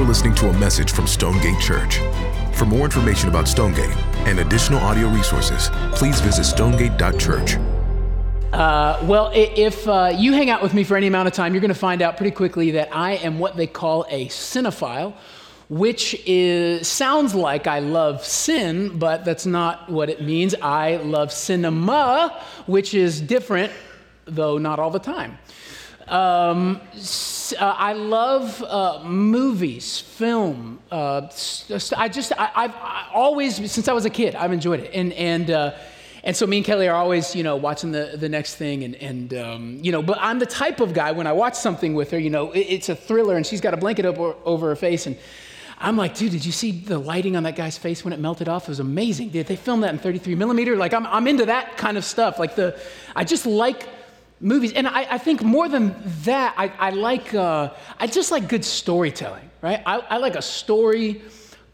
You're listening to a message from Stonegate Church. For more information about Stonegate and additional audio resources, please visit stonegate.church. Uh, well, if uh, you hang out with me for any amount of time, you're going to find out pretty quickly that I am what they call a cinephile, which is, sounds like I love sin, but that's not what it means. I love cinema, which is different, though not all the time. Um, uh, I love uh, movies, film. Uh, I just, I, have always, since I was a kid, I've enjoyed it. And, and, uh, and so me and Kelly are always, you know, watching the, the next thing. And, and um, you know, but I'm the type of guy, when I watch something with her, you know, it, it's a thriller and she's got a blanket over, over her face. And I'm like, dude, did you see the lighting on that guy's face when it melted off? It was amazing. Did they film that in 33 millimeter? Like, I'm, I'm into that kind of stuff. Like, the, I just like movies. And I, I, think more than that, I, I like, uh, I just like good storytelling, right? I, I, like a story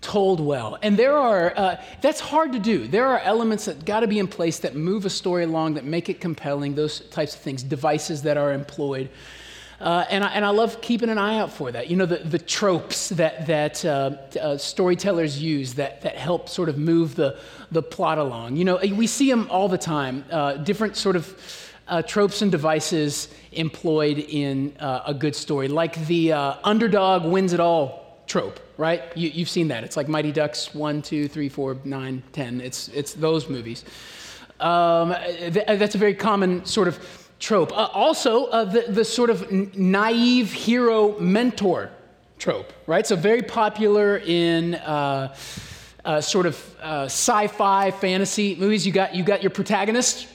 told well. And there are, uh, that's hard to do. There are elements that got to be in place that move a story along, that make it compelling, those types of things, devices that are employed. Uh, and, I, and I love keeping an eye out for that. You know, the, the tropes that, that uh, uh, storytellers use that, that help sort of move the, the plot along. You know, we see them all the time, uh, different sort of uh, tropes and devices employed in uh, a good story, like the uh, underdog wins it all trope, right? You, have seen that. It's like Mighty Ducks 1, 2, 3, 4, 9, 10. It's, it's those movies. Um, th- that's a very common sort of trope. Uh, also, uh, the, the sort of naive hero mentor trope, right? So, very popular in. Uh, sort of sci-fi fantasy movies. You got you got your protagonist,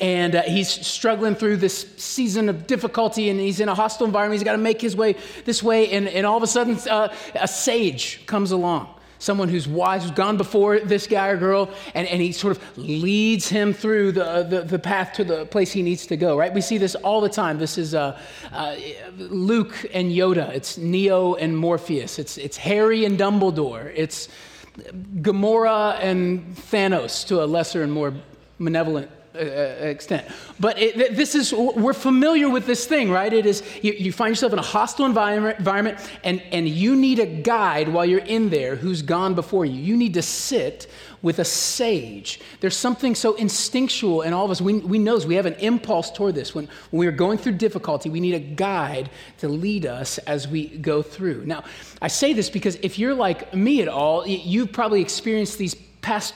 and uh, he's struggling through this season of difficulty and he's in a hostile environment. He's got to make his way this way and, and all of a sudden uh, a sage comes along. Someone who's wise who's gone before this guy or girl and, and he sort of leads him through the, the, the path to the place he needs to go right? We see this all the time. This is uh, uh luke and yoda. It's neo and morpheus. It's, it's harry and dumbledore. It's gamora and thanos to a lesser and more malevolent Uh, uh, extent. But it, this is, we're familiar with this thing, right? It is, you, you, find yourself in a hostile environment, environment and, and you need a guide while you're in there who's gone before you. You need to sit with a sage. There's something so instinctual in all of us. We, we know we have an impulse toward this. When, when we are going through difficulty, we need a guide to lead us as we go through. Now, I say this because if you're like me at all, you've probably experienced these past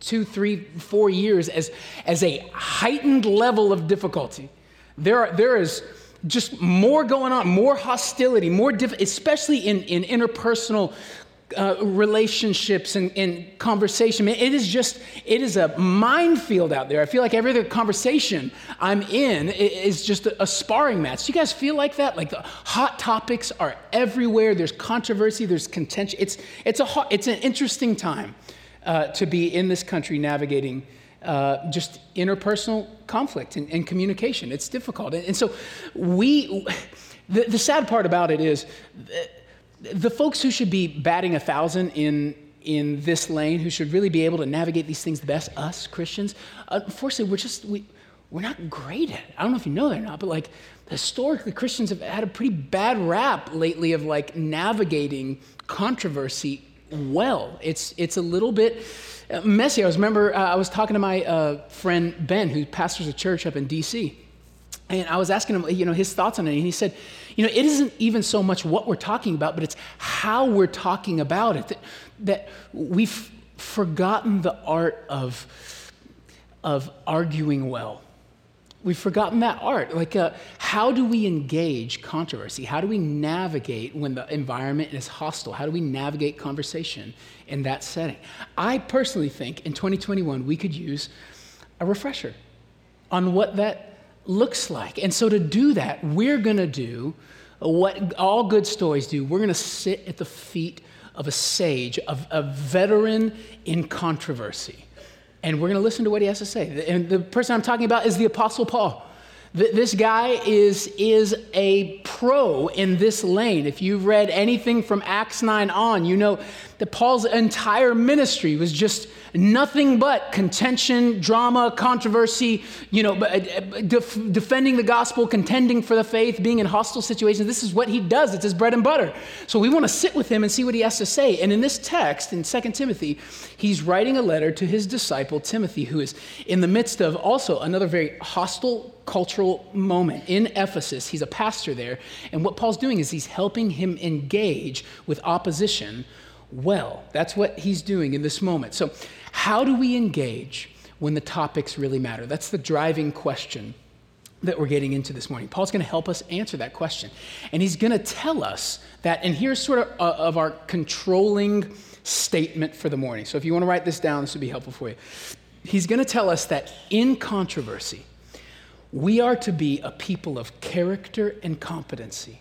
two, three, four years as, as a heightened level of difficulty. There, are, there is just more going on, more hostility, more diff- especially in, in interpersonal uh, relationships and, and conversation. It is just, it is a minefield out there. I feel like every other conversation I'm in is just a, a sparring match. Do you guys feel like that? Like the hot topics are everywhere. There's controversy, there's contention. It's, it's, a it's an interesting time uh, to be in this country navigating uh, just interpersonal conflict and, and, communication. It's difficult. And, and so, we, the, the, sad part about it is the, the folks who should be batting a thousand in, in this lane, who should really be able to navigate these things the best, us Christians, unfortunately, we're just, we, we're not great at it. I don't know if you know that or not, but like historically, Christians have had a pretty bad rap lately of like navigating controversy well. It's, it's a little bit uh, messy. I was remember uh, I was talking to my uh, friend Ben, who pastors a church up in D.C., and I was asking him, you know, his thoughts on it. And he said, you know, it isn't even so much what we're talking about, but it's how we're talking about it. That, that we've forgotten the art of, of arguing well. We've forgotten that art. Like, uh, how do we engage controversy? How do we navigate when the environment is hostile? How do we navigate conversation in that setting? I personally think in 2021 we could use a refresher on what that looks like. And so, to do that, we're going to do what all good stories do. We're going to sit at the feet of a sage, of a veteran in controversy and we're going to listen to what he has to say. And the person I'm talking about is the Apostle Paul. This guy is, is a pro in this lane. If you've read anything from Acts 9 on, you know that Paul's entire ministry was just nothing but contention, drama, controversy, you know, uh, def- defending the gospel, contending for the faith, being in hostile situations. This is what he does. It's his bread and butter. So we want to sit with him and see what he has to say. And in this text, in 2 Timothy, he's writing a letter to his disciple Timothy, who is in the midst of also another very hostile cultural moment in Ephesus. He's a pastor there. And what Paul's doing is he's helping him engage with opposition well. That's what he's doing in this moment. So, how do we engage when the topics really matter? That's the driving question that we're getting into this morning. Paul's going to help us answer that question. And he's going to tell us that, and here's sort of, uh, of our controlling statement for the morning. So if you want to write this down, this would be helpful for you. He's going to tell us that in controversy, we are to be a people of character and competency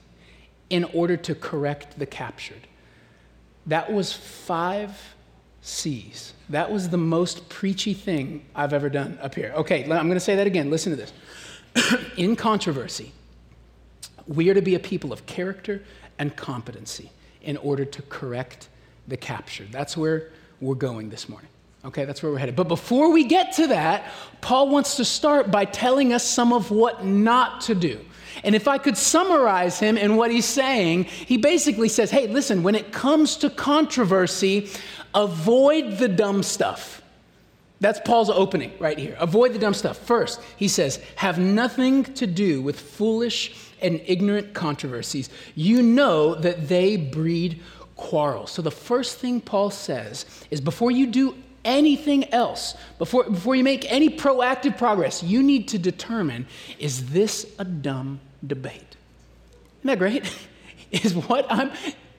in order to correct the captured. That was five C's. That was the most preachy thing I've ever done up here. Okay, I'm going to say that again. Listen to this. in controversy, we are to be a people of character and competency in order to correct the captured. That's where we're going this morning. Okay, that's where we're headed. But before we get to that, Paul wants to start by telling us some of what not to do. And if I could summarize him in what he's saying, he basically says, hey, listen, when it comes to controversy, avoid the dumb stuff. That's Paul's opening right here. Avoid the dumb stuff. First, he says, have nothing to do with foolish and ignorant controversies. You know that they breed quarrels. So the first thing Paul says is before you do anything else, before, before you make any proactive progress, you need to determine is this a dumb debate? Isn't that great? is what I'm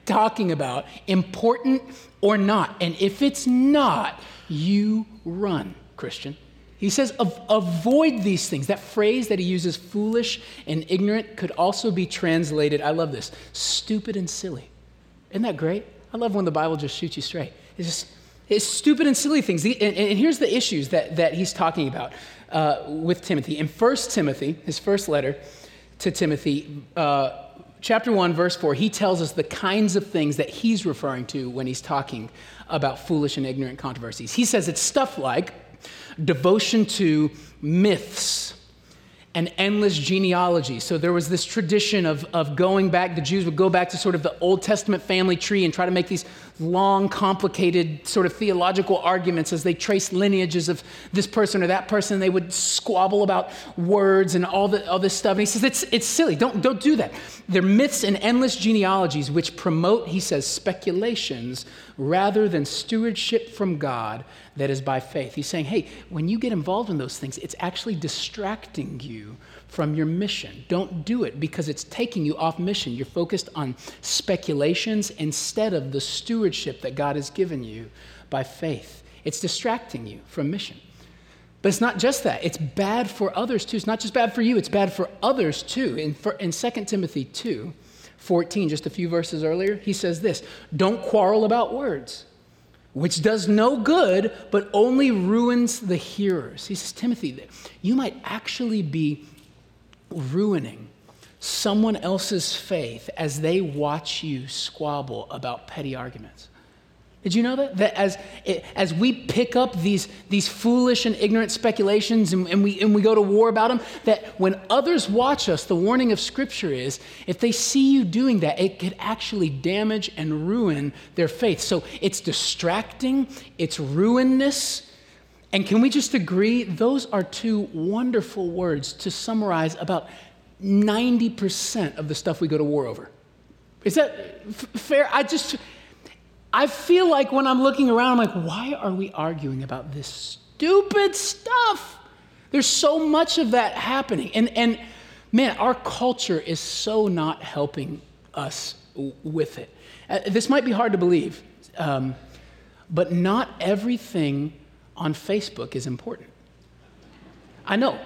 talking about important or not? And if it's not, you run, Christian. He says, avoid these things. That phrase that he uses, foolish and ignorant, could also be translated, I love this, stupid and silly. Isn't that great? I love when the Bible just shoots you straight. It's just it's stupid and silly things. And, and here's the issues that, that he's talking about uh, with Timothy. In 1 Timothy, his first letter to Timothy, uh, chapter 1, verse 4, he tells us the kinds of things that he's referring to when he's talking about foolish and ignorant controversies. He says it's stuff like devotion to myths and endless genealogy. So there was this tradition of, of going back, the Jews would go back to sort of the Old Testament family tree and try to make these long, complicated sort of theological arguments as they traced lineages of this person or that person. They would squabble about words and all, the, all this stuff. And he says, it's, it's silly. Don't, don't do that. They're myths and endless genealogies which promote, he says, speculations rather than stewardship from God that is by faith. He's saying, hey, when you get involved in those things, it's actually distracting you from your mission. Don't do it because it's taking you off mission. You're focused on speculations instead of the stewardship that God has given you by faith. It's distracting you from mission. But it's not just that, it's bad for others too. It's not just bad for you, it's bad for others too. In, in 2 Timothy 2 14, just a few verses earlier, he says this Don't quarrel about words which does no good, but only ruins the hearers. He says, Timothy, you might actually be ruining someone else's faith as they watch you squabble about petty arguments. Did you know that? That as, as we pick up these, these foolish and ignorant speculations and, and, we, and we go to war about them, that when others watch us, the warning of Scripture is if they see you doing that, it could actually damage and ruin their faith. So it's distracting, it's ruinous. And can we just agree? Those are two wonderful words to summarize about 90% of the stuff we go to war over. Is that f- fair? I just I feel like when I'm looking around, I'm like, why are we arguing about this stupid stuff? There's so much of that happening. And, and man, our culture is so not helping us w- with it. Uh, this might be hard to believe, um, but not everything on Facebook is important. I know,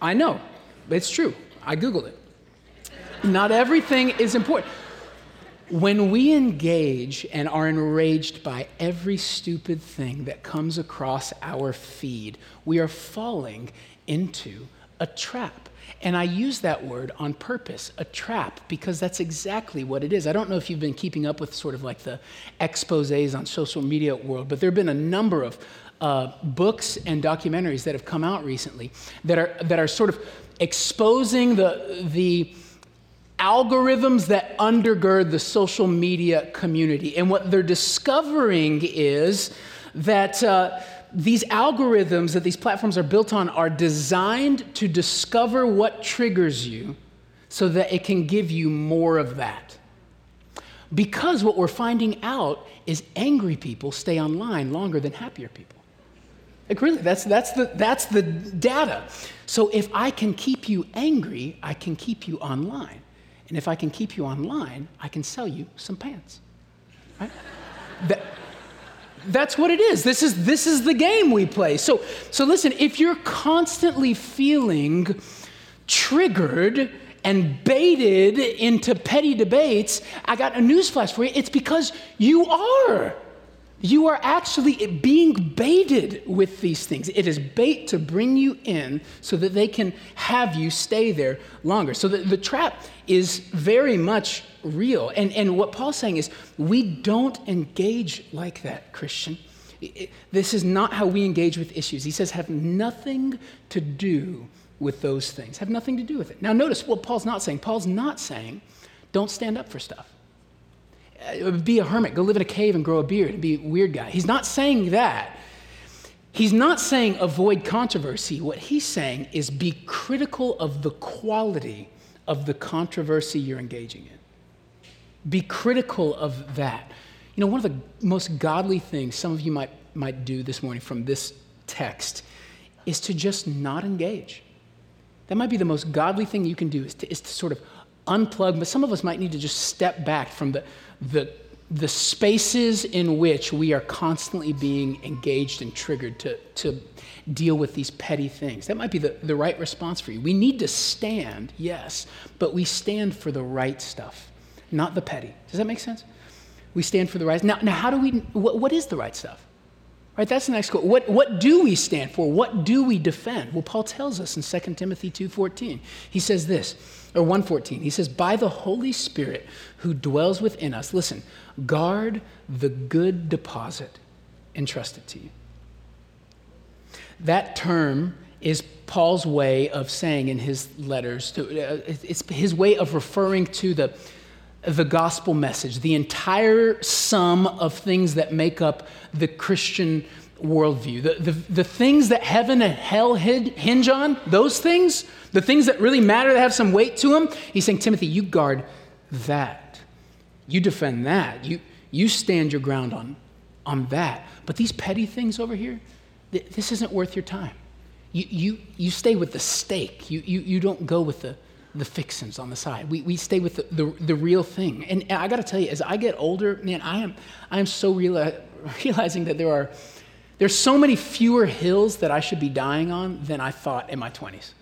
I know, it's true. I Googled it. Not everything is important. When we engage and are enraged by every stupid thing that comes across our feed, we are falling into a trap. And I use that word on purpose, a trap, because that's exactly what it is. I don't know if you've been keeping up with sort of like the exposes on social media world, but there have been a number of uh, books and documentaries that have come out recently that are, that are sort of exposing the, the algorithms that undergird the social media community. And what they're discovering is that. Uh, these algorithms that these platforms are built on are designed to discover what triggers you so that it can give you more of that. Because what we're finding out is angry people stay online longer than happier people. Really, that's, that's, the, that's the data. So, if I can keep you angry, I can keep you online. And if I can keep you online, I can sell you some pants. Right? that, that's what it is. This is, this is the game we play. So, so listen, if you're constantly feeling triggered and baited into petty debates, I got a newsflash for you. It's because you are. You are actually being baited with these things. It is bait to bring you in so that they can have you stay there longer. So the, the trap is very much real. And, and what Paul's saying is we don't engage like that, Christian. This is not how we engage with issues. He says, have nothing to do with those things. Have nothing to do with it. Now, notice what Paul's not saying. Paul's not saying, don't stand up for stuff. Uh, be a hermit, go live in a cave and grow a beard and be a weird guy. He's not saying that. He's not saying avoid controversy. What he's saying is be critical of the quality of the controversy you're engaging in. Be critical of that. You know, one of the most godly things some of you might, might do this morning from this text is to just not engage. That might be the most godly thing you can do is to, is to sort of unplug, but some of us might need to just step back from the, the, the spaces in which we are constantly being engaged and triggered to, to deal with these petty things. That might be the, the right response for you. We need to stand, yes, but we stand for the right stuff, not the petty. Does that make sense? We stand for the right. Now, now how do we, what, what is the right stuff? Right, that's the next quote. What, what do we stand for? What do we defend? Well, Paul tells us in 2 Timothy 2.14. He says this, or 114. He says, by the Holy Spirit who dwells within us, listen, guard the good deposit entrusted to you. That term is Paul's way of saying in his letters, to, uh, it's his way of referring to the, the gospel message, the entire sum of things that make up the Christian worldview, the, the, the things that heaven and hell hinge on, those things, the things that really matter, that have some weight to them. He's saying, Timothy, you guard that. You defend that. You, you stand your ground on, on that. But these petty things over here, th- this isn't worth your time. You, you, you stay with the steak. You, you, you don't go with the, the fixins on the side. We, we stay with the, the, the real thing. And I got to tell you, as I get older, man, I am, I am so reali- realizing that there are there's so many fewer hills that I should be dying on than I thought in my 20s.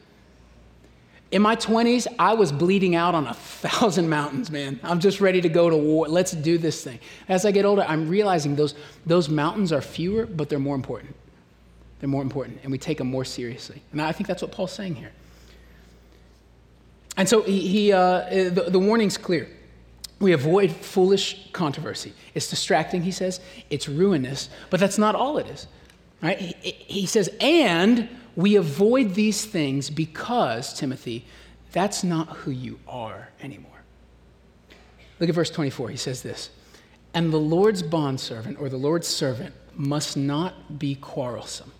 In my 20s, I was bleeding out on a thousand mountains, man. I'm just ready to go to war. Let's do this thing. As I get older, I'm realizing those, those mountains are fewer, but they're more important. They're more important, and we take them more seriously. And I think that's what Paul's saying here. And so he, he uh, the, the warning's clear. We avoid foolish controversy. It's distracting, he says. It's ruinous, but that's not all it is. Right? He, he says, and we avoid these things because, Timothy, that's not who you are anymore. Look at verse 24. He says this And the Lord's bondservant or the Lord's servant must not be quarrelsome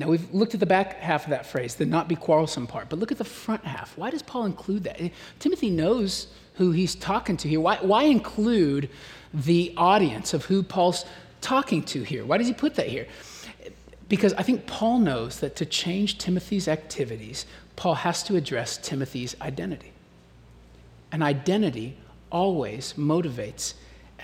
now, we've looked at the back half of that phrase, the not be quarrelsome part, but look at the front half. Why does Paul include that? Timothy knows who he's talking to here. Why, why include the audience of who Paul's talking to here? Why does he put that here? Because I think Paul knows that to change Timothy's activities, Paul has to address Timothy's identity. An identity always motivates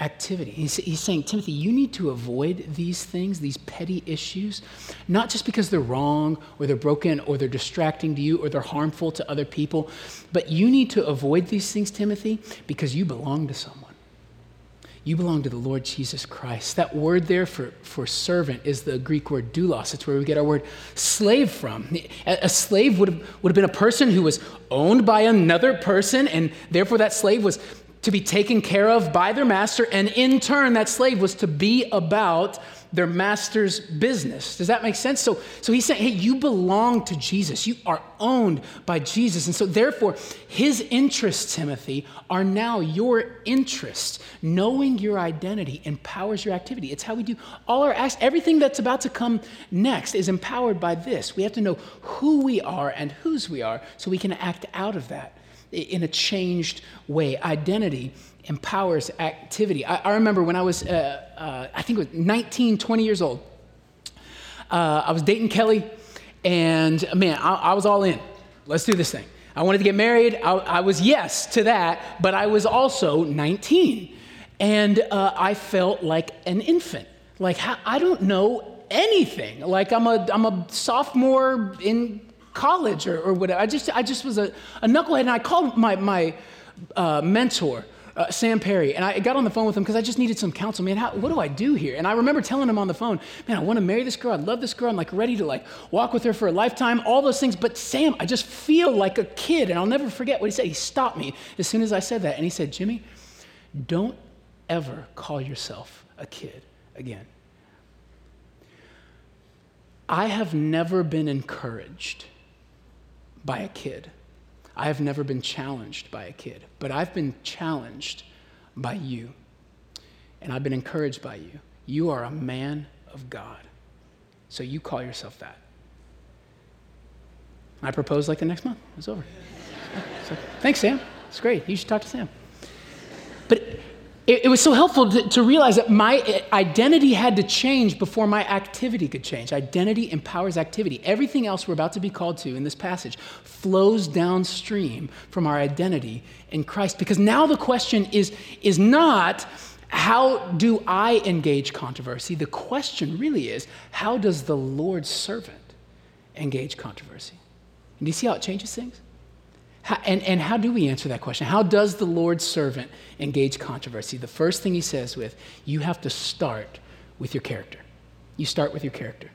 activity. He's, he's, saying, Timothy, you need to avoid these things, these petty issues, not just because they're wrong or they're broken or they're distracting to you or they're harmful to other people, but you need to avoid these things, Timothy, because you belong to someone. You belong to the Lord Jesus Christ. That word there for, for servant is the Greek word doulos. It's where we get our word slave from. A, a slave would have, would have been a person who was owned by another person, and therefore that slave was to be taken care of by their master, and in turn, that slave was to be about their master's business. Does that make sense? So, so he's saying, hey, you belong to Jesus. You are owned by Jesus. And so, therefore, his interests, Timothy, are now your interests. Knowing your identity empowers your activity. It's how we do all our acts. Everything that's about to come next is empowered by this. We have to know who we are and whose we are so we can act out of that in a changed way. Identity empowers activity. I, I remember when I was, uh, uh, I think it was 19, 20 years old, uh, I was dating Kelly, and man, I, I, was all in. Let's do this thing. I wanted to get married. I, I was yes to that, but I was also 19. And uh, I felt like an infant. Like, I don't know anything. Like, I'm a, I'm a sophomore in college or, or whatever. I just, I just was a, a knucklehead, and I called my, my uh, mentor uh, Sam Perry, and I got on the phone with him because I just needed some counsel. Man, how, what do I do here? And I remember telling him on the phone, man, I want to marry this girl. I love this girl. I'm like ready to like walk with her for a lifetime, all those things. But Sam, I just feel like a kid. And I'll never forget what he said. He stopped me as soon as I said that. And he said, Jimmy, don't ever call yourself a kid again. I have never been encouraged by a kid. I have never been challenged by a kid, but I've been challenged by you. And I've been encouraged by you. You are a man of God. So you call yourself that. I propose like the next month. It's over. So, thanks, Sam. It's great. You should talk to Sam. But it, it was so helpful to, to, realize that my identity had to change before my activity could change. Identity empowers activity. Everything else we're about to be called to in this passage flows downstream from our identity in Christ. Because now the question is, is not, how do I engage controversy? The question really is, how does the Lord's servant engage controversy? And do you see how it changes things? And, and how do we answer that question? How does the Lord's servant engage controversy? The first thing he says with, you have to start with your character. You start with your character.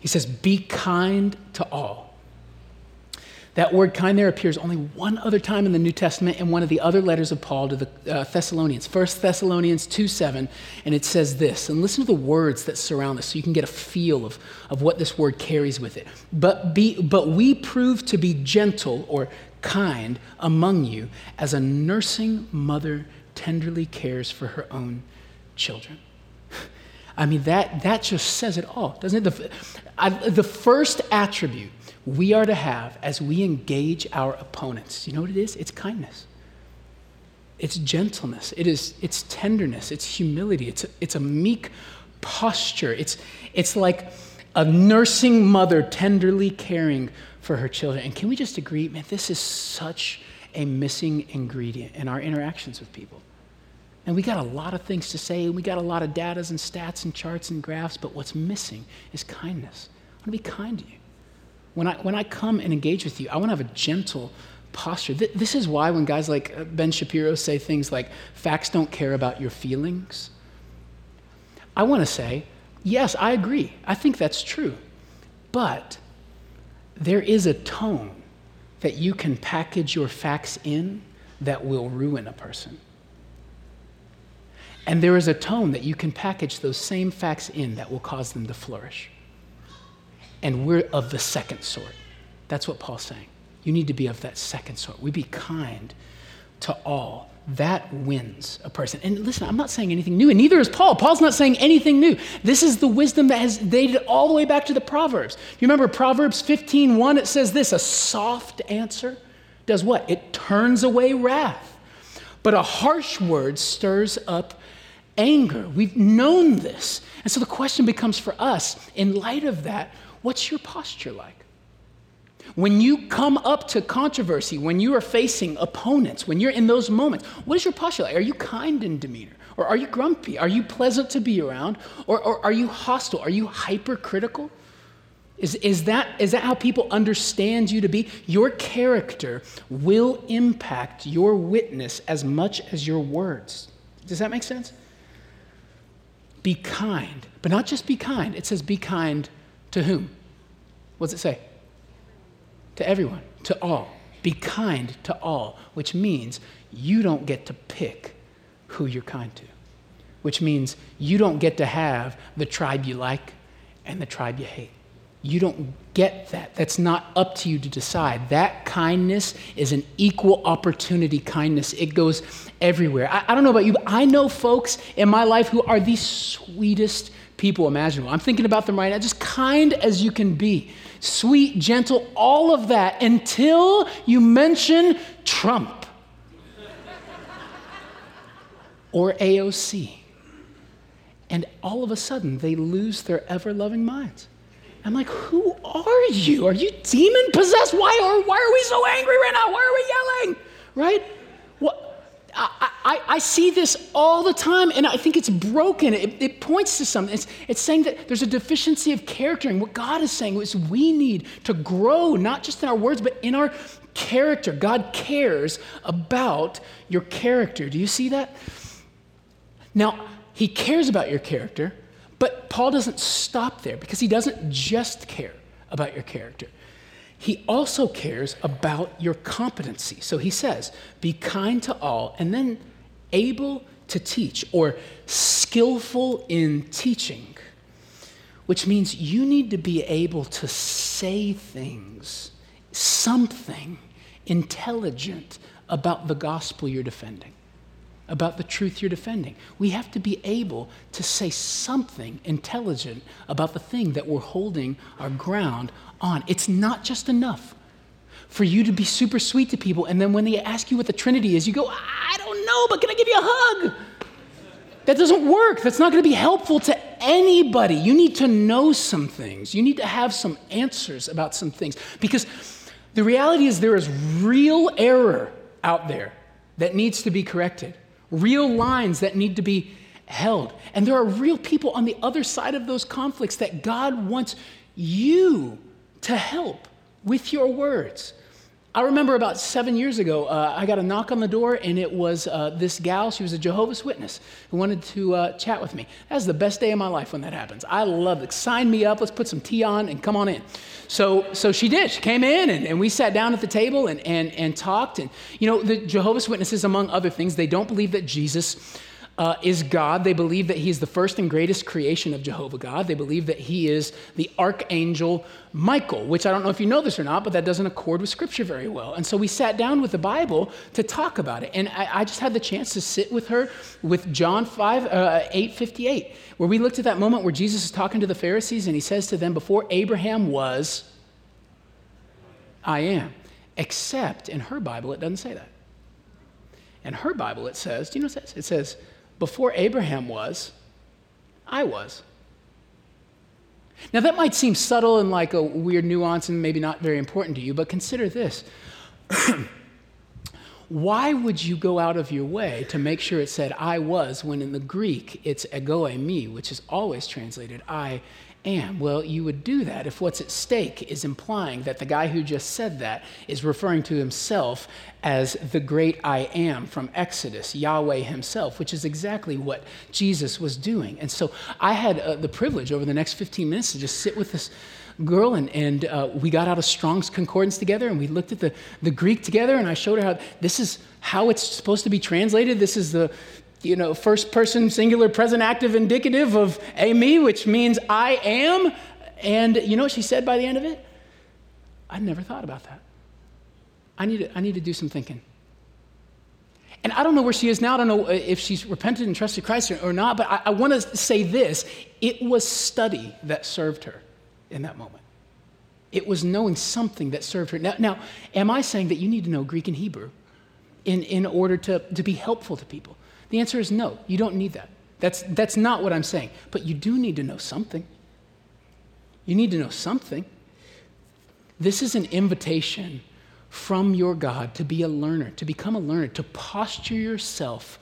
He says, be kind to all that word kind there appears only one other time in the New Testament in one of the other letters of Paul to the uh, Thessalonians, 1 Thessalonians 2 7, and it says this. And listen to the words that surround this so you can get a feel of, of what this word carries with it. But, be, but we prove to be gentle or kind among you as a nursing mother tenderly cares for her own children. I mean, that, that just says it all, doesn't it? The, I, the first attribute we are to have as we engage our opponents. You know what it is? It's kindness. It's gentleness. It is it's tenderness. It's humility. It's a, it's a meek posture. It's it's like a nursing mother tenderly caring for her children. And can we just agree, man, this is such a missing ingredient in our interactions with people. And we got a lot of things to say, and we got a lot of data and stats and charts and graphs, but what's missing is kindness. I want to be kind to you. When I, when I come and engage with you, I want to have a gentle posture. Th- this is why when guys like uh, Ben Shapiro say things like, facts don't care about your feelings, I want to say, yes, I agree. I think that's true. But there is a tone that you can package your facts in that will ruin a person. And there is a tone that you can package those same facts in that will cause them to flourish and we're of the second sort. That's what Paul's saying. You need to be of that second sort. We be kind to all. That wins a person. And listen, I'm not saying anything new, and neither is Paul. Paul's not saying anything new. This is the wisdom that has dated all the way back to the Proverbs. You remember Proverbs 15:1? It says this: a soft answer does what? It turns away wrath. But a harsh word stirs up anger. We've known this. And so the question becomes for us, in light of that, What's your posture like? When you come up to controversy, when you are facing opponents, when you're in those moments, what is your posture like? Are you kind in demeanor? Or are you grumpy? Are you pleasant to be around? Or, or are you hostile? Are you hypercritical? Is, is, that, is that how people understand you to be? Your character will impact your witness as much as your words. Does that make sense? Be kind, but not just be kind. It says be kind to whom? What's it say? To everyone, to all. Be kind to all, which means you don't get to pick who you're kind to, which means you don't get to have the tribe you like and the tribe you hate. You don't get that. That's not up to you to decide. That kindness is an equal opportunity kindness. It goes everywhere. I, I, don't know about you, but I know folks in my life who are the sweetest people imaginable. I'm thinking about them right now, just kind as you can be. Sweet, gentle, all of that until you mention Trump or AOC. And all of a sudden, they lose their ever loving minds. I'm like, who are you? Are you demon possessed? Why are, why are we so angry right now? Why are we yelling? Right? I, I, I, see this all the time, and I think it's broken. It, it points to something. It's, it's saying that there's a deficiency of character. And what God is saying is we need to grow, not just in our words, but in our character. God cares about your character. Do you see that? Now, He cares about your character, but Paul doesn't stop there because he doesn't just care about your character. He also cares about your competency. So he says, be kind to all, and then able to teach or skillful in teaching, which means you need to be able to say things, something intelligent about the gospel you're defending about the truth you're defending. We have to be able to say something intelligent about the thing that we're holding our ground on. It's not just enough for you to be super sweet to people, and then when they ask you what the Trinity is, you go, I don't know, but can I give you a hug? That doesn't work. That's not going to be helpful to anybody. You need to know some things. You need to have some answers about some things. Because the reality is, there is real error out there that needs to be corrected real lines that need to be held. And there are real people on the other side of those conflicts that God wants you to help with your words. I remember about seven years ago, uh, I got a knock on the door, and it was uh, this gal. She was a Jehovah's Witness who wanted to uh, chat with me. That was the best day of my life when that happens. I love it. Sign me up. Let's put some tea on and come on in. So, so she did. She came in, and, and we sat down at the table and, and, and talked. And, you know, the Jehovah's Witnesses, among other things, they don't believe that Jesus uh, is God. They believe that He's the first and greatest creation of Jehovah God. They believe that He is the archangel Michael, which I don't know if you know this or not, but that doesn't accord with Scripture very well. And so we sat down with the Bible to talk about it. And I, I just had the chance to sit with her with John 5, uh, 8 58, where we looked at that moment where Jesus is talking to the Pharisees and He says to them, Before Abraham was, I am. Except in her Bible, it doesn't say that. In her Bible, it says, do you know what it says? It says, before Abraham was, I was. Now, that might seem subtle and like a weird nuance and maybe not very important to you, but consider this. Why would you go out of your way to make sure it said I was when in the Greek it's ego eimi, which is always translated I am. Well, you would do that if what's at stake is implying that the guy who just said that is referring to himself as the great I am from Exodus, Yahweh himself, which is exactly what Jesus was doing. And so I had uh, the privilege over the next 15 minutes to just sit with this girl and, and uh, we got out a Strong's Concordance together and we looked at the, the Greek together and I showed her how this is how it's supposed to be translated. This is the you know, first person singular present active indicative of eimi, which means I am. And you know what she said by the end of it? I never thought about that. I need to, I need to do some thinking. And I don't know where she is now. I don't know if she's repented and trusted Christ or, not, but I, I want to say this it was study that served her in that moment. It was knowing something that served her. Now, now am I saying that you need to know Greek and Hebrew in, in order to, to be helpful to people? The answer is no, you don't need that. That's, that's not what I'm saying. But you do need to know something. You need to know something. This is an invitation from your God to be a learner, to become a learner, to posture yourself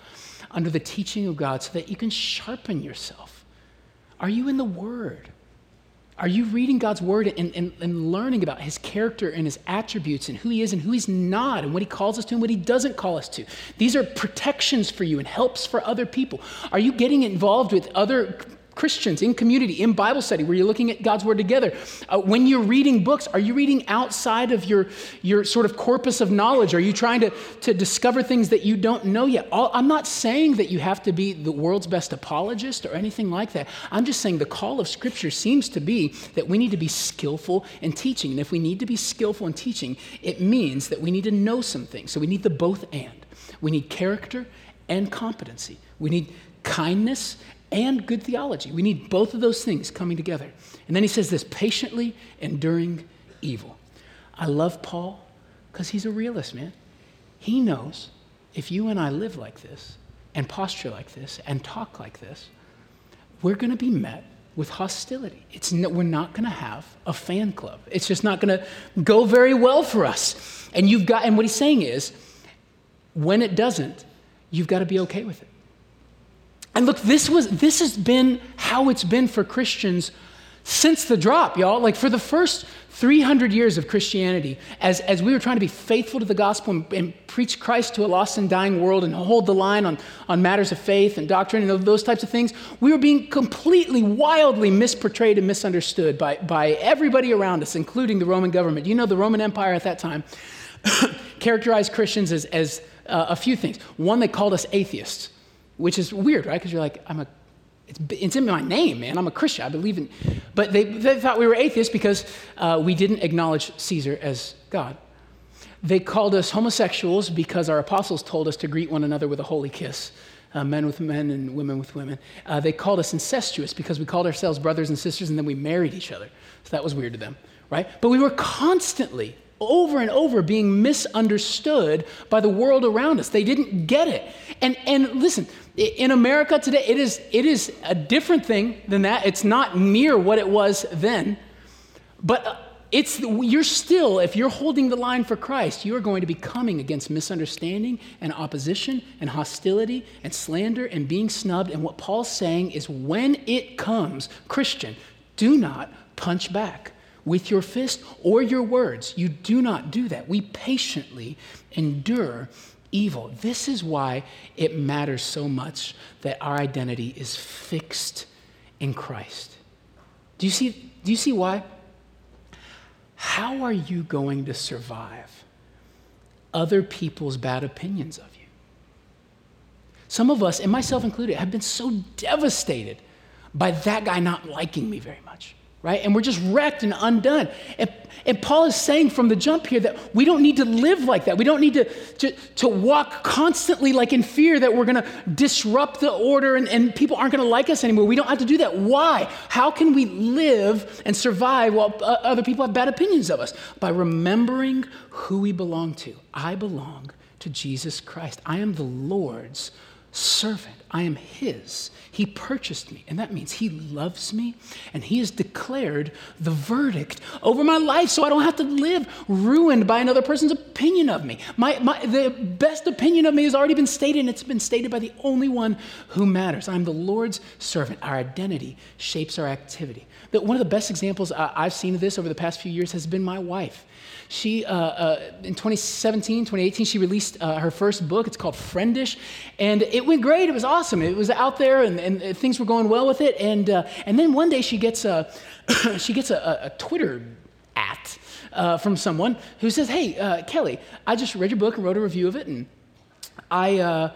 under the teaching of God so that you can sharpen yourself. Are you in the Word? Are you reading God's word and, and, and, learning about his character and his attributes and who he is and who he's not and what he calls us to and what he doesn't call us to? These are protections for you and helps for other people. Are you getting involved with other Christians in community, in Bible study, where you're looking at God's Word together. Uh, when you're reading books, are you reading outside of your, your sort of corpus of knowledge? Are you trying to, to discover things that you don't know yet? All, I'm not saying that you have to be the world's best apologist or anything like that. I'm just saying the call of Scripture seems to be that we need to be skillful in teaching. And if we need to be skillful in teaching, it means that we need to know some things. So we need the both and. We need character and competency. We need kindness and good theology. We need both of those things coming together. And then he says this patiently enduring evil. I love Paul because he's a realist, man. He knows if you and I live like this and posture like this and talk like this, we're going to be met with hostility. It's no, we're not going to have a fan club. It's just not going to go very well for us. And you've got and what he's saying is when it doesn't, you've got to be okay with it. And look, this was this has been how it's been for Christians since the drop, y'all. Like for the first 300 years of Christianity, as, as we were trying to be faithful to the gospel and, and, preach Christ to a lost and dying world and hold the line on, on matters of faith and doctrine and those types of things, we were being completely, wildly misportrayed and misunderstood by, by everybody around us, including the Roman government. You know, the Roman Empire at that time characterized Christians as, as uh, a few things. One, they called us atheists which is weird, right? Because you're like, I'm a, it's, it's, in my name, man. I'm a Christian. I believe in. But they, they thought we were atheists because uh, we didn't acknowledge Caesar as God. They called us homosexuals because our apostles told us to greet one another with a holy kiss. Uh, men with men and women with women. Uh, they called us incestuous because we called ourselves brothers and sisters and then we married each other. So that was weird to them, right? But we were constantly over and over being misunderstood by the world around us. They didn't get it. And, and listen, in America today, it is, it is a different thing than that. It's not near what it was then. But uh, it's, you're still, if you're holding the line for Christ, you are going to be coming against misunderstanding and opposition and hostility and slander and being snubbed. And what Paul's saying is when it comes, Christian, do not punch back with your fist or your words. You do not do that. We patiently endure evil. This is why it matters so much that our identity is fixed in Christ. Do you see, do you see why? How are you going to survive other people's bad opinions of you? Some of us, and myself included, have been so devastated by that guy not liking me very much right? And we're just wrecked and undone. And, and, Paul is saying from the jump here that we don't need to live like that. We don't need to, to, to walk constantly like in fear that we're going to disrupt the order and, and people aren't going to like us anymore. We don't have to do that. Why? How can we live and survive while uh, other people have bad opinions of us? By remembering who we belong to. I belong to Jesus Christ. I am the Lord's servant. I am His. He purchased me, and that means He loves me, and He has declared the verdict over my life so I don't have to live ruined by another person's opinion of me. My, my, the best opinion of me has already been stated, and it's been stated by the only one who matters. I'm the Lord's servant. Our identity shapes our activity. One of the best examples I've seen of this over the past few years has been my wife. She, uh, uh, in 2017, 2018, she released uh, her first book. It's called Friendish. And it went great. It was awesome. It was out there and, and things were going well with it. And, uh, and then one day she gets a, she gets a, a Twitter at uh, from someone who says, Hey, uh, Kelly, I just read your book and wrote a review of it. And I, uh,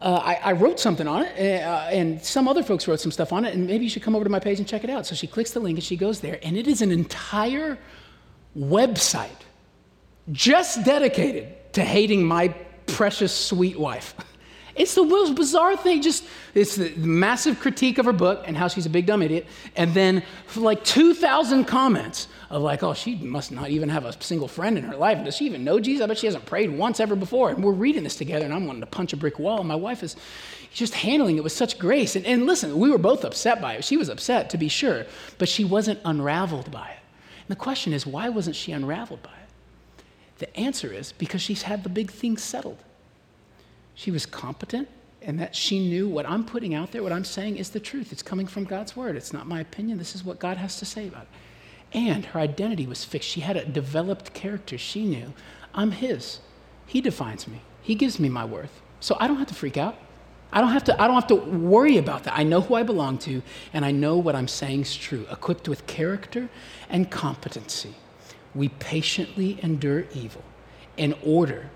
I, I, wrote something on it, uh, and some other folks wrote some stuff on it, and maybe you should come over to my page and check it out. So she clicks the link and she goes there, and it is an entire website just dedicated to hating my precious sweet wife. It's the most bizarre thing. Just it's the massive critique of her book and how she's a big dumb idiot, and then like 2,000 comments of like, oh, she must not even have a single friend in her life. Does she even know Jesus? I bet she hasn't prayed once ever before. And we're reading this together, and I'm wanting to punch a brick wall. And my wife is just handling it with such grace. And, and listen, we were both upset by it. She was upset to be sure, but she wasn't unraveled by it. The question is, why wasn't she unraveled by it? The answer is because she's had the big thing settled. She was competent, and that she knew what I'm putting out there, what I'm saying is the truth. It's coming from God's word. It's not my opinion. This is what God has to say about it. And her identity was fixed. She had a developed character. She knew I'm His. He defines me, He gives me my worth. So I don't have to freak out. I don't have to, I don't have to worry about that. I know who I belong to, and I know what I'm saying is true. Equipped with character and competency, we patiently endure evil in order,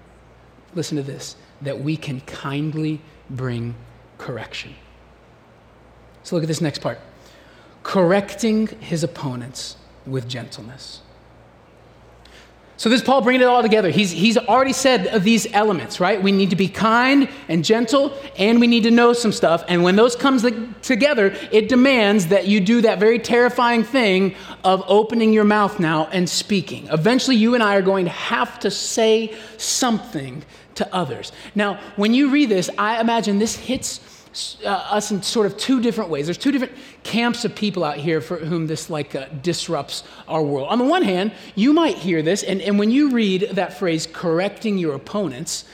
listen to this, that we can kindly bring correction. So look at this next part correcting his opponents with gentleness. So this Paul bringing it all together. He's, he's already said of these elements, right? We need to be kind and gentle, and we need to know some stuff. And when those comes together, it demands that you do that very terrifying thing of opening your mouth now and speaking. Eventually, you and I are going to have to say something to others. Now, when you read this, I imagine this hits uh, us in sort of two different ways. There's two different camps of people out here for whom this like uh, disrupts our world. On the one hand, you might hear this, and, and when you read that phrase, correcting your opponents,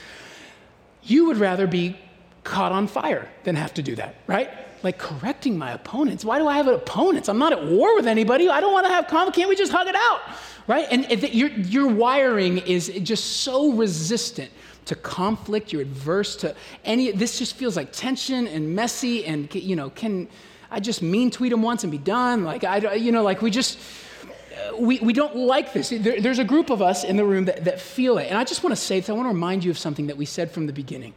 you would rather be caught on fire than have to do that, right? Like correcting my opponents. Why do I have opponents? I'm not at war with anybody. I don't want to have conflict. Can't we just hug it out? Right? And, your, your wiring is just so resistant to conflict, you're adverse to any, this just feels like tension and messy and, you know, can I just mean tweet them once and be done? Like, I, you know, like we just, uh, we, we don't like this. There, there's a group of us in the room that, that feel it. And I just want to say this, I want to remind you of something that we said from the beginning.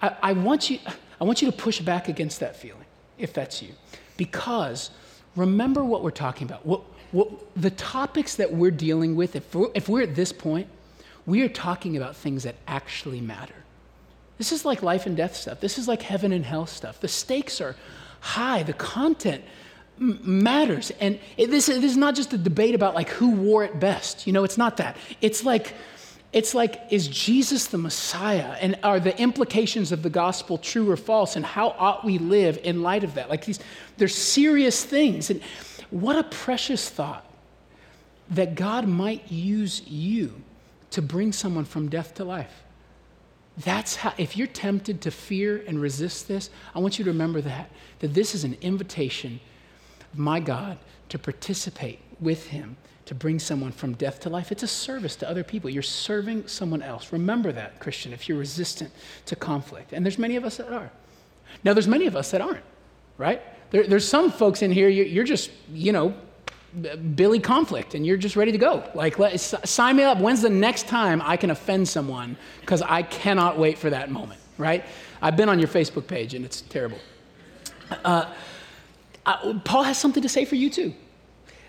I, I, want you, I want you to push back against that feeling, if that's you. Because remember what we're talking about. What, what, the topics that we're dealing with, if we're, if we're at this point, we are talking about things that actually matter. This is like life and death stuff. This is like heaven and hell stuff. The stakes are high, the content m- matters. And it, this, this is not just a debate about like who wore it best. You know, it's not that. It's like, it's like, is Jesus the Messiah? And are the implications of the gospel true or false? And how ought we live in light of that? Like these, they're serious things. And what a precious thought that God might use you to bring someone from death to life. That's how, if you're tempted to fear and resist this, I want you to remember that, that this is an invitation of my God to participate with Him to bring someone from death to life. It's a service to other people. You're serving someone else. Remember that, Christian, if you're resistant to conflict. And there's many of us that are. Now, there's many of us that aren't, right? There, there's some folks in here, you're just, you know, Billy conflict and you're just ready to go. Like, let, sign me up. When's the next time I can offend someone? Because I cannot wait for that moment, right? I've been on your Facebook page and it's terrible. Uh, uh, Paul has something to say for you too.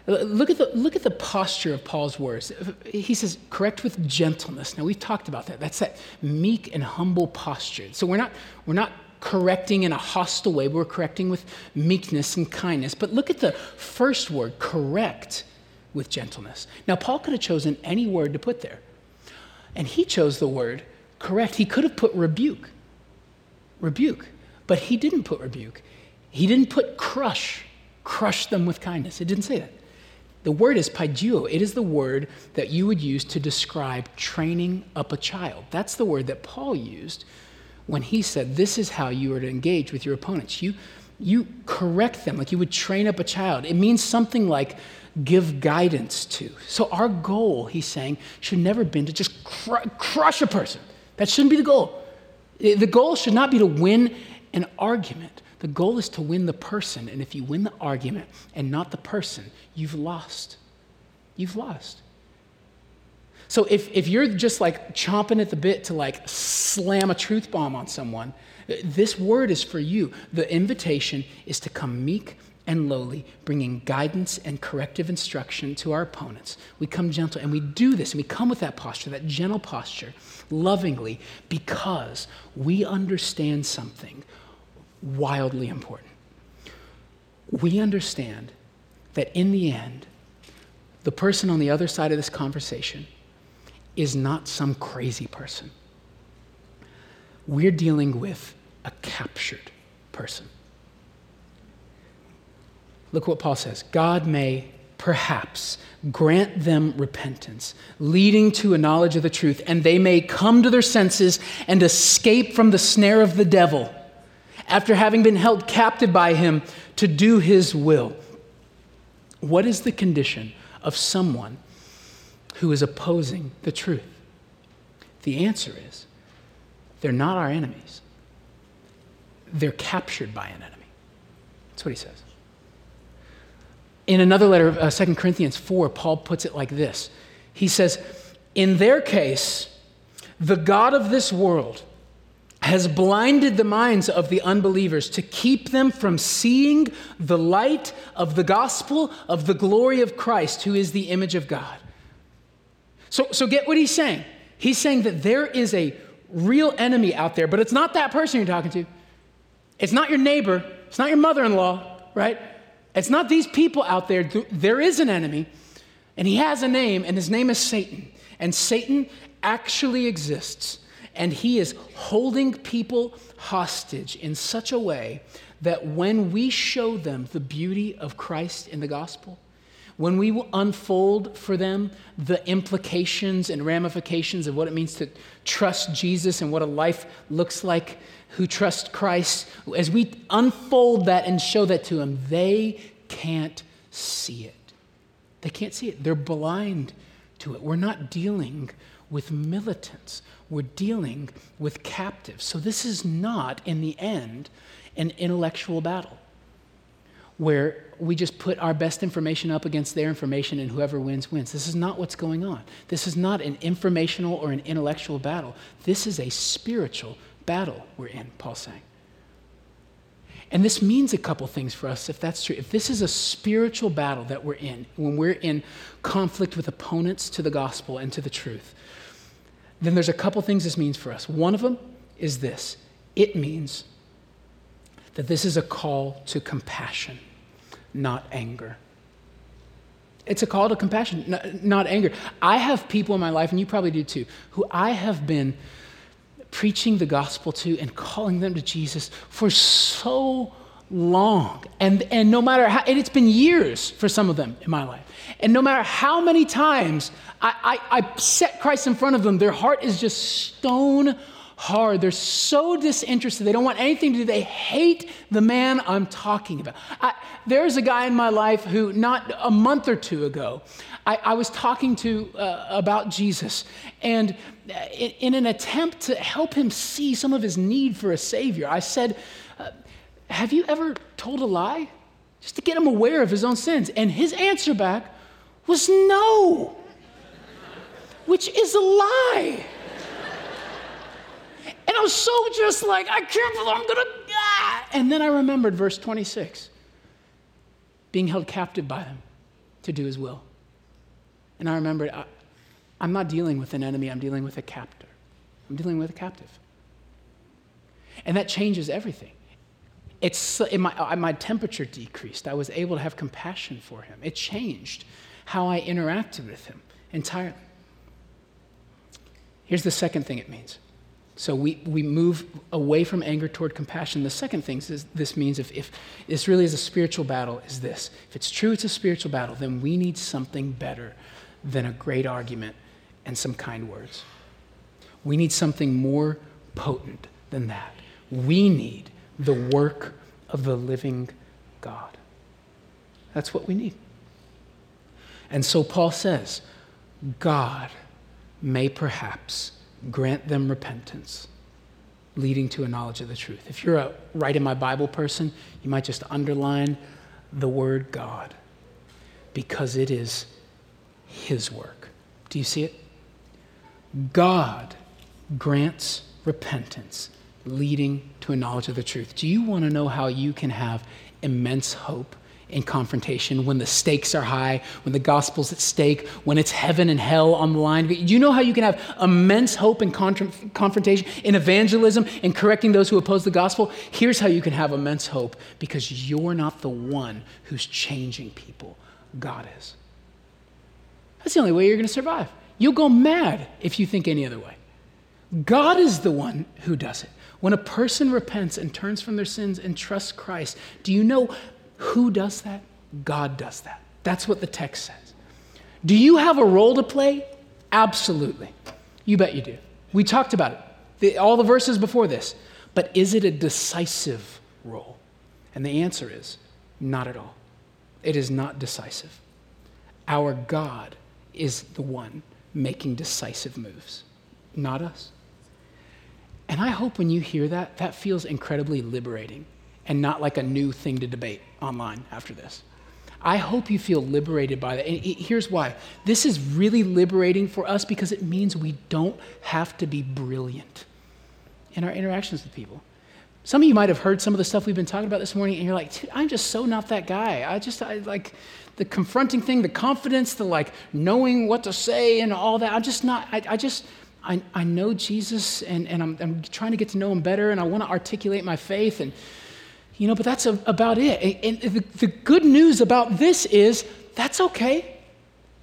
Look at, the, look at the posture of Paul's words. He says, correct with gentleness. Now, we've talked about that. That's that meek and humble posture. So, we're not, we're not correcting in a hostile way, we're correcting with meekness and kindness. But look at the first word, correct with gentleness. Now, Paul could have chosen any word to put there, and he chose the word correct. He could have put rebuke, rebuke, but he didn't put rebuke. He didn't put crush, crush them with kindness. It didn't say that. The word is paideuo. It is the word that you would use to describe training up a child. That's the word that Paul used when he said, This is how you are to engage with your opponents. You, you correct them like you would train up a child. It means something like give guidance to. So, our goal, he's saying, should never been to just cr- crush a person. That shouldn't be the goal. The goal should not be to win an argument. The goal is to win the person. And if you win the argument and not the person, you've lost. You've lost. So if, if you're just like chomping at the bit to like slam a truth bomb on someone, this word is for you. The invitation is to come meek and lowly, bringing guidance and corrective instruction to our opponents. We come gentle, and we do this, and we come with that posture, that gentle posture, lovingly, because we understand something wildly important. We understand that in the end, the person on the other side of this conversation is not some crazy person. We're dealing with a captured person. Look what Paul says God may perhaps grant them repentance, leading to a knowledge of the truth, and they may come to their senses and escape from the snare of the devil after having been held captive by him to do his will. What is the condition of someone who is opposing the truth? The answer is they're not our enemies, they're captured by an enemy. That's what he says. In another letter, uh, 2 Corinthians 4, Paul puts it like this He says, In their case, the God of this world has blinded the minds of the unbelievers to keep them from seeing the light of the gospel of the glory of Christ, who is the image of God. So, so get what he's saying. He's saying that there is a real enemy out there, but it's not that person you're talking to. It's not your neighbor. It's not your mother in law, right? It's not these people out there. There is an enemy, and he has a name, and his name is Satan. And Satan actually exists, and he is holding people hostage in such a way that when we show them the beauty of Christ in the gospel, when we unfold for them the implications and ramifications of what it means to trust Jesus and what a life looks like who trust Christ, as we unfold that and show that to them, they can't see it. They can't see it. They're blind to it. We're not dealing with militants, we're dealing with captives. So, this is not, in the end, an intellectual battle where we just put our best information up against their information and whoever wins, wins. This is not what's going on. This is not an informational or an intellectual battle. This is a spiritual battle we're in, Paul's saying. And this means a couple things for us if that's true. If this is a spiritual battle that we're in, when we're in conflict with opponents to the gospel and to the truth, then there's a couple things this means for us. One of them is this it means that this is a call to compassion, not anger. It's a call to compassion, not anger. I have people in my life, and you probably do too, who I have been preaching the gospel to and calling them to Jesus for so long. And, and no matter how, and it's been years for some of them in my life. And no matter how many times I, I, I set Christ in front of them, their heart is just stone hard. They're so disinterested. They don't want anything to do. They hate the man I'm talking about. I, there's a guy in my life who, not a month or two ago, I, I was talking to uh, about Jesus, and in, in, an attempt to help him see some of his need for a Savior, I said, uh, Have you ever told a lie? Just to get him aware of his own sins. And his answer back was no, which is a lie. And I was so just like, I can't believe I'm gonna, ah. And then I remembered verse 26 being held captive by him to do his will. And I remembered, I, I'm not dealing with an enemy, I'm dealing with a captor. I'm dealing with a captive. And that changes everything. It's, my, my temperature decreased. I was able to have compassion for him. It changed how I interacted with him entirely. Here's the second thing it means so we, we move away from anger toward compassion. The second thing is, this means if, if this really is a spiritual battle, is this. If it's true it's a spiritual battle, then we need something better than a great argument and some kind words. We need something more potent than that. We need the work of the living God. That's what we need. And so Paul says, God may perhaps grant them repentance, leading to a knowledge of the truth. If you're a write in my Bible person, you might just underline the word God because it is His work. Do you see it? God grants repentance, leading to a knowledge of the truth. Do you want to know how you can have immense hope in confrontation, when the stakes are high, when the gospel's at stake, when it's heaven and hell on the line. You know how you can have immense hope in confrontation, in evangelism, in correcting those who oppose the gospel? Here's how you can have immense hope because you're not the one who's changing people, God is. That's the only way you're going to survive. You'll go mad if you think any other way. God is the one who does it. When a person repents and turns from their sins and trusts Christ, do you know who does that? God does that. That's what the text says. Do you have a role to play? Absolutely. You bet you do. We talked about it, the, all the verses before this. But is it a decisive role? And the answer is not at all. It is not decisive. Our God is the one making decisive moves, not us. And I hope when you hear that, that feels incredibly liberating and not like a new thing to debate online after this. I hope you feel liberated by that. And here's why this is really liberating for us because it means we don't have to be brilliant in our interactions with people. Some of you might have heard some of the stuff we've been talking about this morning, and you're like, dude, I'm just so not that guy. I just, I like the confronting thing, the confidence, the like knowing what to say and all that. I'm just not, I, I just, I, I know Jesus and, and I'm, I'm trying to get to know him better and I want to articulate my faith. And, you know, but that's a, about it. And, the, the good news about this is that's okay.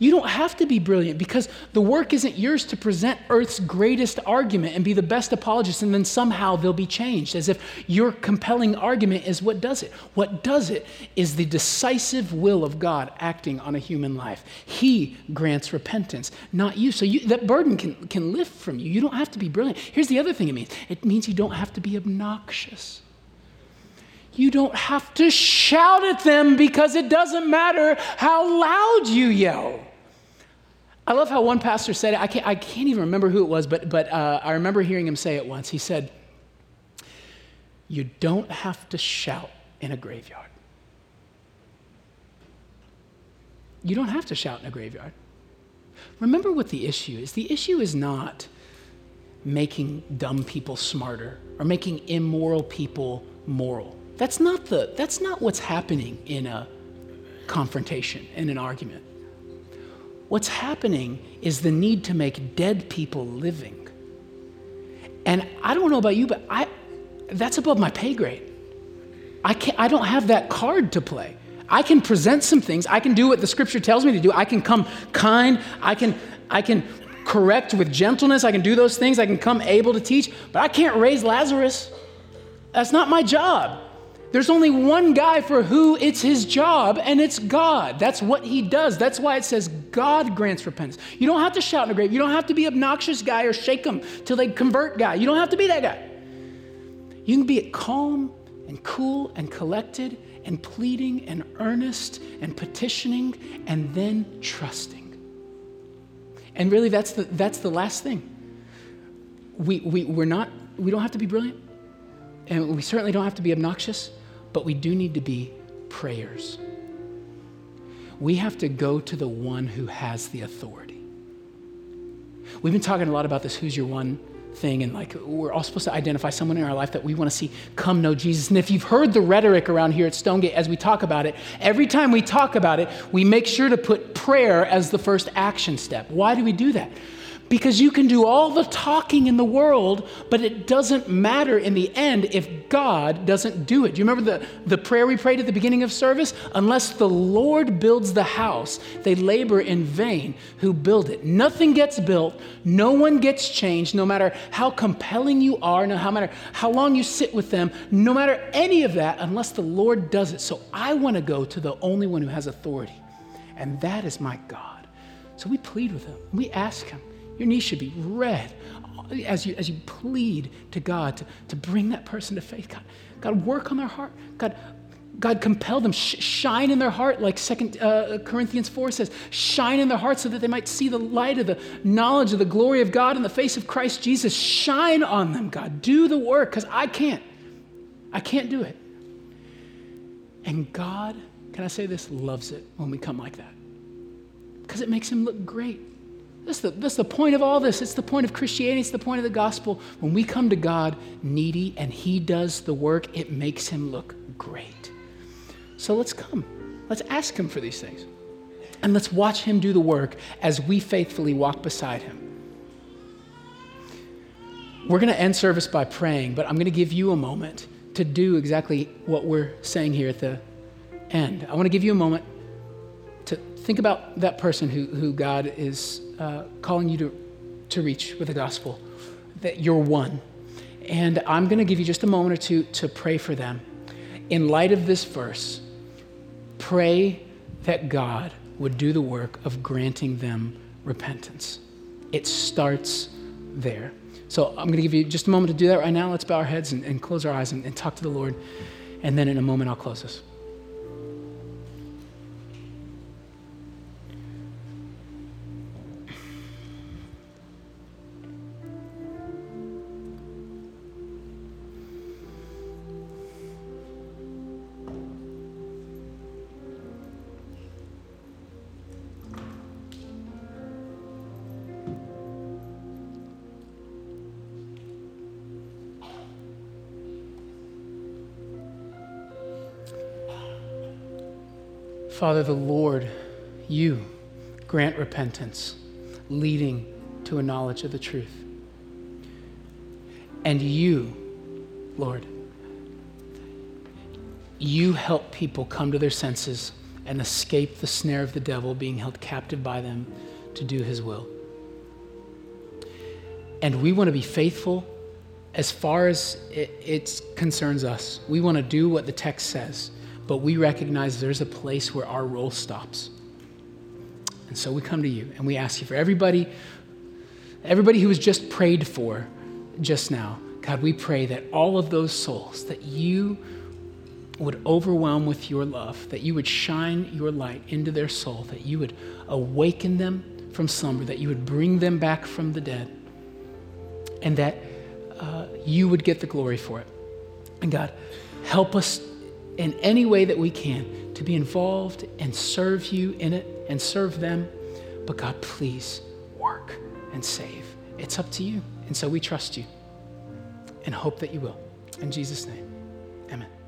You don't have to be brilliant because the work isn't yours to present Earth's greatest argument and be the best apologist, and then somehow they'll be changed, as if your compelling argument is what does it. What does it is the decisive will of God acting on a human life. He grants repentance, not you. So you, that burden can, can lift from you. You don't have to be brilliant. Here's the other thing it means it means you don't have to be obnoxious. You don't have to shout at them because it doesn't matter how loud you yell. I love how one pastor said it. I can't, I can't even remember who it was, but, but uh, I remember hearing him say it once. He said, You don't have to shout in a graveyard. You don't have to shout in a graveyard. Remember what the issue is. The issue is not making dumb people smarter or making immoral people moral. That's not, the, that's not what's happening in a confrontation, in an argument. What's happening is the need to make dead people living. And I don't know about you, but I, that's above my pay grade. I, can't, I don't have that card to play. I can present some things. I can do what the scripture tells me to do. I can come kind. I can, I can correct with gentleness. I can do those things. I can come able to teach. But I can't raise Lazarus. That's not my job. There's only one guy for who it's his job, and it's God. That's what he does. That's why it says God grants repentance. You don't have to shout in a grave. You don't have to be obnoxious guy or shake them till they convert guy. You don't have to be that guy. You can be calm and cool and collected and pleading and earnest and petitioning and then trusting. And really, that's the, that's the last thing. We, we, we're not, we don't have to be brilliant, and we certainly don't have to be obnoxious but we do need to be prayers. We have to go to the one who has the authority. We've been talking a lot about this who's your one thing, and like we're all supposed to identify someone in our life that we want to see come know Jesus. And if you've heard the rhetoric around here at Stonegate as we talk about it, every time we talk about it, we make sure to put prayer as the first action step. Why do we do that? Because you can do all the talking in the world, but it doesn't matter in the end if God doesn't do it. Do you remember the, the prayer we prayed at the beginning of service? Unless the Lord builds the house, they labor in vain who build it. Nothing gets built, no one gets changed, no matter how compelling you are, no matter how long you sit with them, no matter any of that, unless the Lord does it. So I want to go to the only one who has authority, and that is my God. So we plead with him, we ask him. Your knees should be red as you, as you plead to God to, to bring that person to faith. God, God, work on their heart. God, God, compel them, sh- shine in their heart, like Second uh, Corinthians 4 says, shine in their heart so that they might see the light of the knowledge of the glory of God in the face of Christ Jesus. Shine on them, God. Do the work, because I can't. I can't do it. And God, can I say this, loves it when we come like that. Because it makes him look great. That's the, that's the point of all this. It's the point of Christianity. It's the point of the gospel. When we come to God needy and He does the work, it makes Him look great. So let's come. Let's ask Him for these things. And let's watch Him do the work as we faithfully walk beside Him. We're going to end service by praying, but I'm going to give you a moment to do exactly what we're saying here at the end. I want to give you a moment think about that person who, who God is uh, calling you to, to reach with the gospel, that you're one. And I'm going to give you just a moment or two to pray for them. In light of this verse, pray that God would do the work of granting them repentance. It starts there. So I'm going to give you just a moment to do that right now. Let's bow our heads and, and close our eyes and, and talk to the Lord. And then in a moment, I'll close this. Father, the Lord, you grant repentance, leading to a knowledge of the truth. And you, Lord, you help people come to their senses and escape the snare of the devil being held captive by them to do his will. And we want to be faithful as far as it, concerns us. We want to do what the text says but we recognize there's a place where our role stops. And so we come to you and we ask you for everybody, everybody who was just prayed for just now. God, we pray that all of those souls that you would overwhelm with your love, that you would shine your light into their soul, that you would awaken them from slumber, that you would bring them back from the dead, and that uh, you would get the glory for it. And God, help us in any way that we can to be involved and serve you in it and serve them. But God, please work and save. It's up to you. And so we trust you and hope that you will. In Jesus' name, amen.